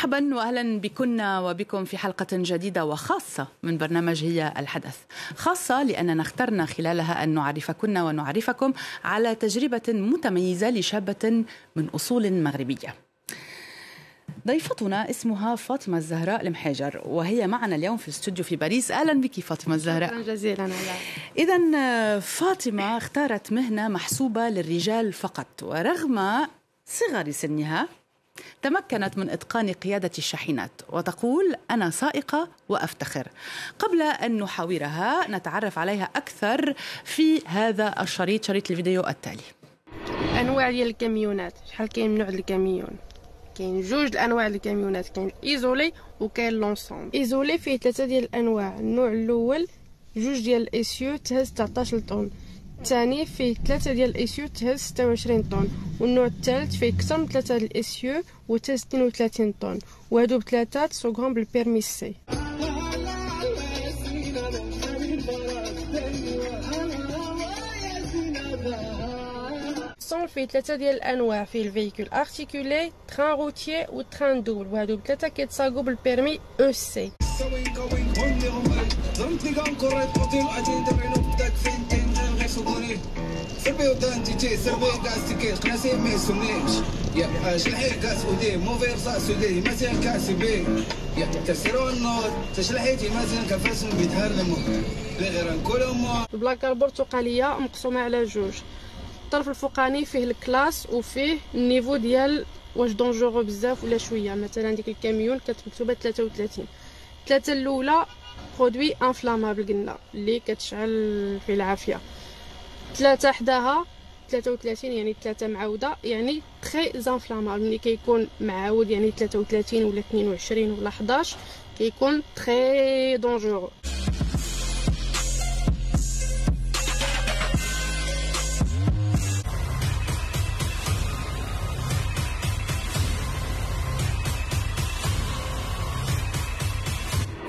مرحبا واهلا بكن وبكم في حلقة جديدة وخاصة من برنامج هي الحدث. خاصة لأننا اخترنا خلالها أن نعرفكن ونعرفكم على تجربة متميزة لشابة من أصول مغربية. ضيفتنا اسمها فاطمة الزهراء المحاجر وهي معنا اليوم في الاستوديو في باريس أهلا بك فاطمة الزهراء شكرا جزيلا إذا فاطمة اختارت مهنة محسوبة للرجال فقط ورغم صغر سنها تمكنت من إتقان قيادة الشاحنات وتقول أنا سائقة وأفتخر. قبل أن نحاورها نتعرف عليها أكثر في هذا الشريط شريط الفيديو التالي. أنواع ديال الكاميونات. شحال كاين من نوع الكاميون؟ كاين جوج الأنواع الكاميونات. كاين ال isolé وكاين l'ensemble. isolé فيه ثلاثة ديال الأنواع. النوع الأول جوج ديال ال essieux تهز 19 طن الثاني فيه ثلاثة ديال ال essieux تهز 26 طن والنوع الثالث فيه أكثر من ثلاثة ديال ال essieux وتهز 32 طن وهادو بثلاثة تسوقهم بال permis C الصون فيه ثلاثة ديال الأنواع فيه ال véhicule articulé train routier و train double وهادو بثلاثة كيتساقو بال permis EC سربي ودان سربي قناسي يا شلحي ودي مازال كاس بي يا النور كفاس نقول البلاكة البرتقالية مقسومة على جوج. الطرف الفوقاني فيه الكلاس وفيه النيفو ديال واش دونجورو بزاف ولا شوية. مثلا ديك الكاميون كانت مكتوبه 33 ثلاثة الأولى produit inflammable قلنا اللي كتشعل في العافية. ثلاثة حداها 33 يعني ثلاثة معاودة يعني très inflammable ملي كيكون معاود يعني 33 ولا 22 ولا 11 كيكون très dangereux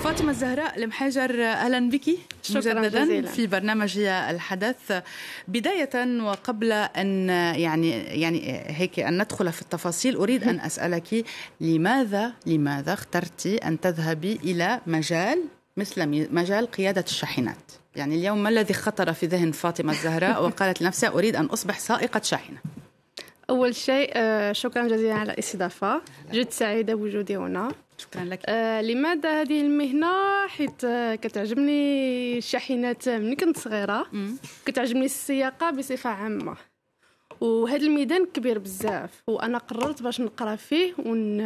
فاطمة الزهراء المحاجر أهلا بك. مجددا جزيلا. في برنامج الحدث. بداية وقبل أن يعني يعني هيك أن ندخل في التفاصيل أريد أن أسألك لماذا لماذا اخترت أن تذهبي إلى مجال مثل مجال قيادة الشاحنات؟ يعني اليوم ما الذي خطر في ذهن فاطمة الزهراء وقالت لنفسها أريد أن أصبح سائقة شاحنة. أول شيء آه، شكرا جزيلا على الاستضافة. جد سعيدة بوجودي هنا. شكرا لك. آه لماذا هذه المهنة؟ حيث آه كتعجبني الشاحنات ملي كنت صغيرة. كتعجبني السياقة بصفة عامة. وهذا الميدان كبير بزاف. وأنا قررت باش نقرأ فيه ون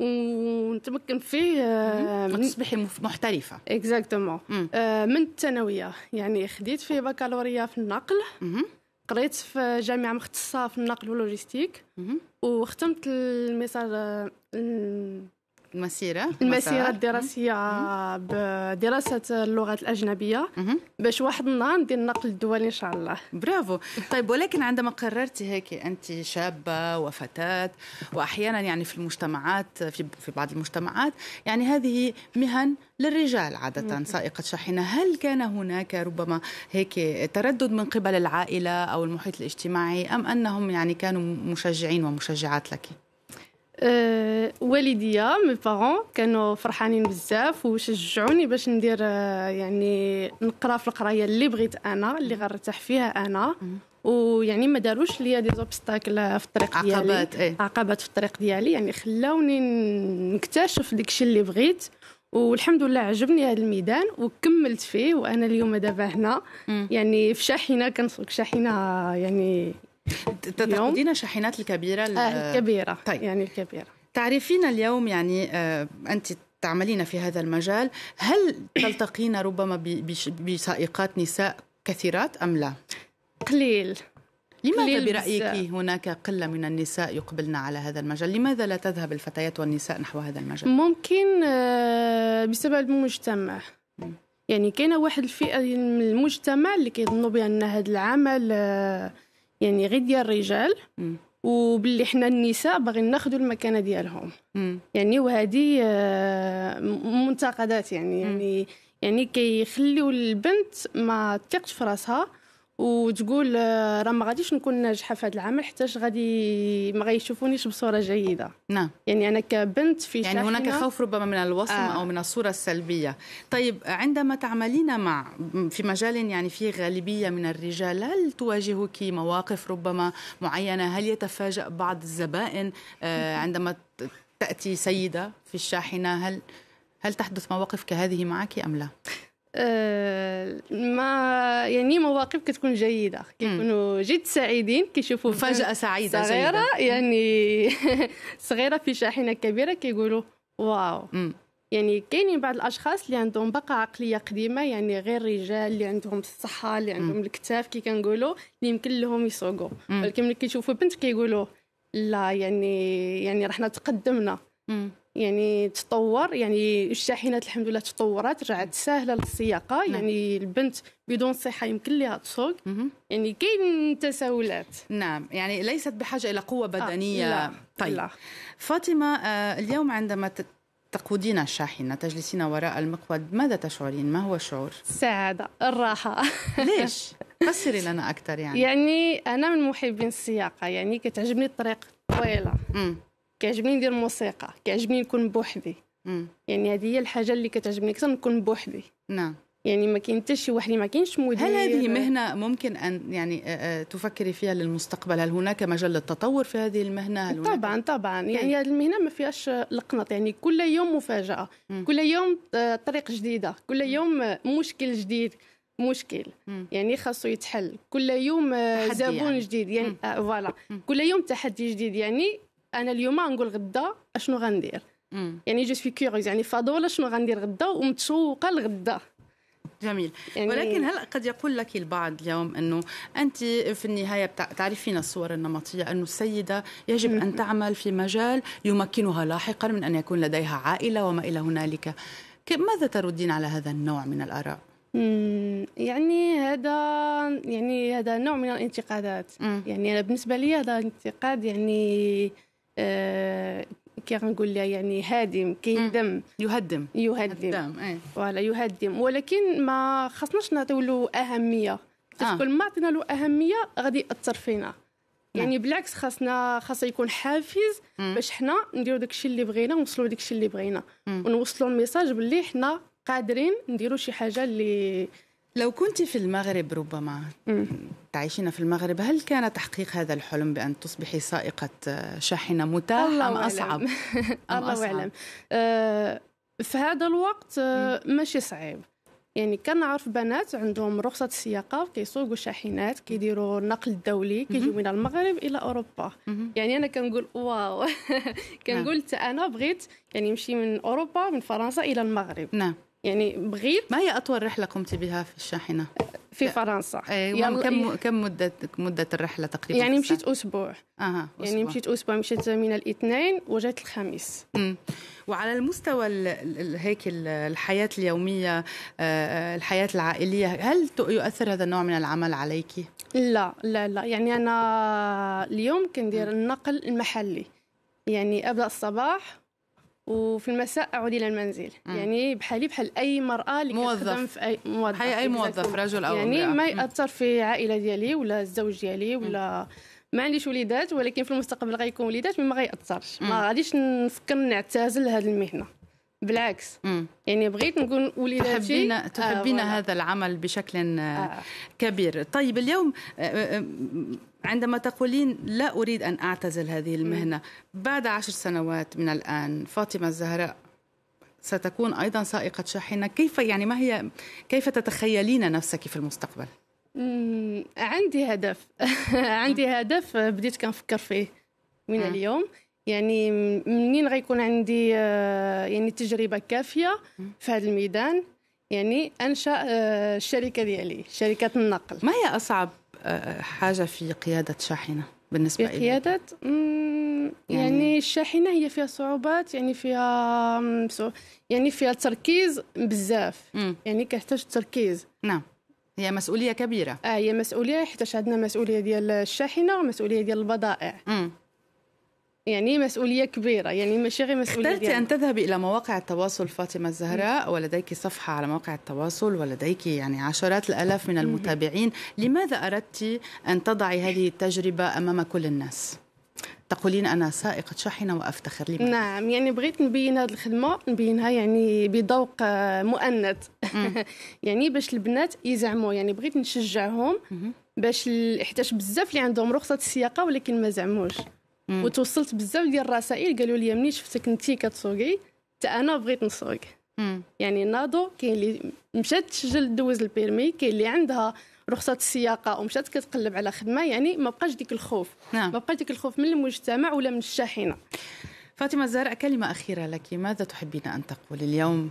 ونتمكن فيه آه تصبحي محترفة. اكزاكتومون آه من الثانوية. يعني خديت فيه بكالوريا في النقل. قريت في جامعة مختصة في النقل واللوجيستيك. وختمت المسار المسيرة المسيرة الدراسية بدراسة اللغات الأجنبية. باش واحد النهار ندير النقل الدولي إن شاء الله. برافو. طيب ولكن عندما قررتي هيك أنت شابة وفتاة وأحيانا يعني في المجتمعات في, في بعض المجتمعات يعني هذه مهن للرجال عادة سائقة شاحنة. هل كان هناك ربما هيك تردد من قبل العائلة أو المحيط الاجتماعي أم أنهم يعني كانوا مشجعين ومشجعات لك؟ أه والديا مي بارون كانوا فرحانين بزاف وشجعوني باش ندير أه يعني نقرا في القراية اللي بغيت أنا اللي غنرتاح فيها أنا. ويعني ما داروش ليا دي زوبستاكل في الطريق ديالي. عقبات إيه؟ عقبات في الطريق ديالي. يعني خلاوني نكتشف داكشي اللي بغيت. والحمد لله عجبني هذا الميدان وكملت فيه. وأنا اليوم دابا هنا. يعني في شاحنة كنسوق شاحنة يعني تأخذين شاحنات الكبيرة آه الكبيرة طيب. يعني الكبيرة تعرفين اليوم يعني آه أنت تعملين في هذا المجال هل تلتقين ربما بسائقات نساء كثيرات أم لا؟ قليل لماذا برأيك هناك قلة من النساء يقبلن على هذا المجال؟ لماذا لا تذهب الفتيات والنساء نحو هذا المجال؟ ممكن بسبب المجتمع يعني كاينة واحد الفئة من المجتمع اللي كيظنوا بأن هذا العمل يعني غير ديال الرجال وباللي حنا النساء باغيين ناخذوا المكانة ديالهم. يعني وهذه آه، منتقدات يعني. يعني يعني كيخليو البنت ما تثقش في راسها وتقول آه، راه ما غاديش نكون ناجحة في هذا العمل حتى غادي ما غيشوفونيش بصورة جيدة. نعم. يعني أنا كبنت في يعني هناك خوف ربما من الوصم آه. أو من الصورة السلبية. طيب عندما تعملين مع في مجال يعني فيه غالبية من الرجال هل تواجهك مواقف ربما معينة؟ هل يتفاجأ بعض الزبائن آه، عندما تأتي سيدة في الشاحنة؟ هل هل تحدث مواقف كهذه معك أم لا؟ أه ما يعني مواقف كتكون جيدة كيكونوا جد سعيدين كيشوفوا مفاجاه سعيدة صغيرة جيدة. يعني صغيرة في شاحنة كبيرة كيقولوا واو مم. يعني كاينين بعض الأشخاص اللي عندهم بقى عقلية قديمة يعني غير رجال اللي عندهم الصحة اللي عندهم مم. الكتاف كي كنقولوا اللي يمكن لهم يسوقوا ولكن ملي كيشوفوا بنت كيقولوا لا يعني يعني رحنا تقدمنا مم. يعني تطور يعني الشاحنات الحمد لله تطورت رجعت سهله للسياقة. نعم. يعني البنت بدون صحة يمكن لها تسوق يعني كاين تساؤلات. نعم. يعني ليست بحاجة إلى قوة بدنية. آه لا. طيب. لا. فاطمة آه اليوم عندما تقودين الشاحنة تجلسين وراء المقود ماذا تشعرين؟ ما هو الشعور؟ السعادة الراحة. ليش؟ فسري لنا أكثر يعني. يعني أنا من محبين السياقة. يعني كتعجبني الطريق. طويلة كيعجبني ندير الموسيقى كيعجبني نكون بوحدي. يعني هذه هي الحاجة اللي كتعجبني أكثر نكون بوحدي. نعم. يعني ما كاين حتى شي واحد ما كاينش مدير. هل هذه مهنة ممكن أن يعني تفكري فيها للمستقبل؟ هل هناك مجال للتطور في هذه المهنة؟ هل طبعا طبعا. يعني هذه المهنة ما فيهاش لقنط يعني كل يوم مفاجأة. م. كل يوم طريق جديدة. كل يوم مشكل جديد. مشكل. م. يعني خاصو يتحل. كل يوم زبون يعني. جديد. يعني فوالا. كل يوم تحدي جديد. يعني أنا اليوم نقول غدا أشنو غندير؟ يعني je suis curieuse يعني فضول شنو غندير غدا ومتشوقه لغدا. جميل. يعني ولكن هل قد يقول لك البعض اليوم إنه أنت في النهاية تعرفين الصور النمطية أنه السيدة يجب أن تعمل في مجال يمكنها لاحقا من أن يكون لديها عائلة وما إلى هنالك. ماذا تردين على هذا النوع من الآراء؟ يعني هذا يعني هذا نوع من الانتقادات. يعني أنا بالنسبة لي هذا انتقاد يعني كي غنقول لها يعني هادم كيهدم يهدم. يهدم. voilà يهدم. ولكن ما خصناش نعطيو له أهمية. آه. كل ما عطينا له أهمية غادي يأثر فينا. يعني نعم. بالعكس خاصنا خاص يكون حافز باش حنا نديرو داكشي اللي بغينا ونوصلوا داكشي اللي بغينا. ونوصلوا ال message باللي حنا قادرين نديروا شي حاجة اللي لو كنت في المغرب ربما م. تعيشين في المغرب هل كان تحقيق هذا الحلم بأن تصبحي سائقة شاحنة متاح أم أصعب؟ الله أعلم. أه في هذا الوقت أه ماشي صعيب. يعني كنعرف بنات عندهم رخصة السياقة كيسوقوا شاحنات كيديروا النقل الدولي كيجيو من المغرب إلى أوروبا. يعني أنا كنقول واو. كنقول نعم. أنا بغيت يعني نمشي من أوروبا من فرنسا إلى المغرب. نعم. يعني بغيت ما هي أطول رحلة قمت بها في الشاحنة في فرنسا أيوة كم كم مدة مدة الرحلة تقريبا؟ يعني مشيت أسبوع أها أسبوع. يعني مشيت أسبوع مشيت من الاثنين وجات الخميس مم. وعلى المستوى هيك الحياة اليومية آه، آه، الحياة العائلية هل يؤثر هذا النوع من العمل عليك؟ لا لا لا يعني أنا اليوم كندير النقل المحلي يعني أبدأ الصباح وفي المساء أعود إلى المنزل. م. يعني بحالي بحال أي مرأة اللي موظف. في اي موظف. هي أي موظف رجل أو يعني ما يأثر في العائله ديالي ولا الزوج ديالي ولا ما عنديش وليدات ولكن في المستقبل غيكون وليدات ما غيأثرش ما غاديش نفكر نعتزل هذه المهنة. بالعكس. مم. يعني بغيت نقول وليداتي تحبين تحبين آه هذا العمل بشكل آه. كبير. طيب اليوم آه، آه، عندما تقولين لا أريد أن أعتزل هذه المهنة بعد عشر سنوات من الآن فاطمة الزهراء ستكون أيضا سائقة شاحنة. كيف يعني ما هي كيف تتخيلين نفسك في المستقبل؟ عندي هدف. عندي هدف بديت كنفكر فيه من اليوم. يعني منين غيكون عندي آه، يعني تجربة كافية في هذا الميدان؟ يعني أنشأ آه، الشركة ديالي شركة النقل. ما هي أصعب آه، حاجة في قيادة شاحنة بالنسبة في قياده يعني, يعني الشاحنة هي فيها صعوبات يعني فيها يعني فيها تركيز بزاف. مم. يعني كتحتاج تركيز. نعم. هي مسؤولية كبيرة. آه هي مسؤولية حيت عندنا مسؤولية ديال الشاحنة ومسؤولية ديال البضائع. يعني مسؤولية كبيرة يعني غير مسؤولية اخترتي أن تذهبي إلى مواقع التواصل فاطمة الزهراء. ولديك صفحة على مواقع التواصل ولديك يعني عشرات الآلاف من المتابعين. لماذا أردت أن تضعي هذه التجربة أمام كل الناس؟ تقولين أنا سائقة شاحنة وأفتخر لماذا؟ نعم يعني بغيت نبين هذه الخدمة نبينها يعني بذوق مؤنث. يعني باش البنات يزعموا يعني بغيت نشجعهم باش حيتاش بزاف اللي عندهم رخصة السياقة ولكن ما زعموش. وتوصلت بزاف ديال الرسائل قالوا لي مني شفتك انت كتسوقي حتى أنا بغيت نسوق. يعني ناضو كاين اللي مشات تسجل دوز ال permis كاين اللي عندها رخصة السياقة ومشات كتقلب على خدمة يعني ما بقاش ديك الخوف. نعم. ما بقاش ديك الخوف من المجتمع ولا من الشاحنة. فاطمة الزهراء كلمة أخيرة لك ماذا تحبين أن تقول اليوم؟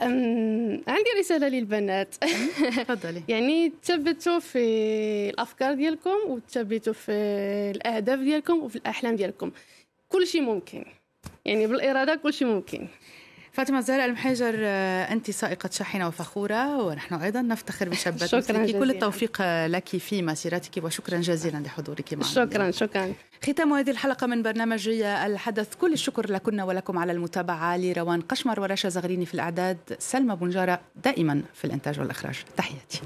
عندي رسالة للبنات. تفضلي. يعني تثبتوا في الأفكار ديالكم وتثبتوا في الأهداف ديالكم وفي الأحلام ديالكم. كل شيء ممكن. يعني بالإرادة كل شيء ممكن. فاطمة الزهراء المحيجر آه، أنت سائقة شاحنة وفخورة ونحن أيضا نفتخر بشابة شكرا جزيلا. كل التوفيق لك في مسيرتك وشكرا جزيلا لحضورك معنا. شكرا شكرا. ختام هذه الحلقة من برنامج الحدث. كل الشكر لكن ولكم على المتابعة. لروان قشمر ورشا زغريني في الإعداد. سلمى بنجارة دائما في الإنتاج والإخراج. تحياتي.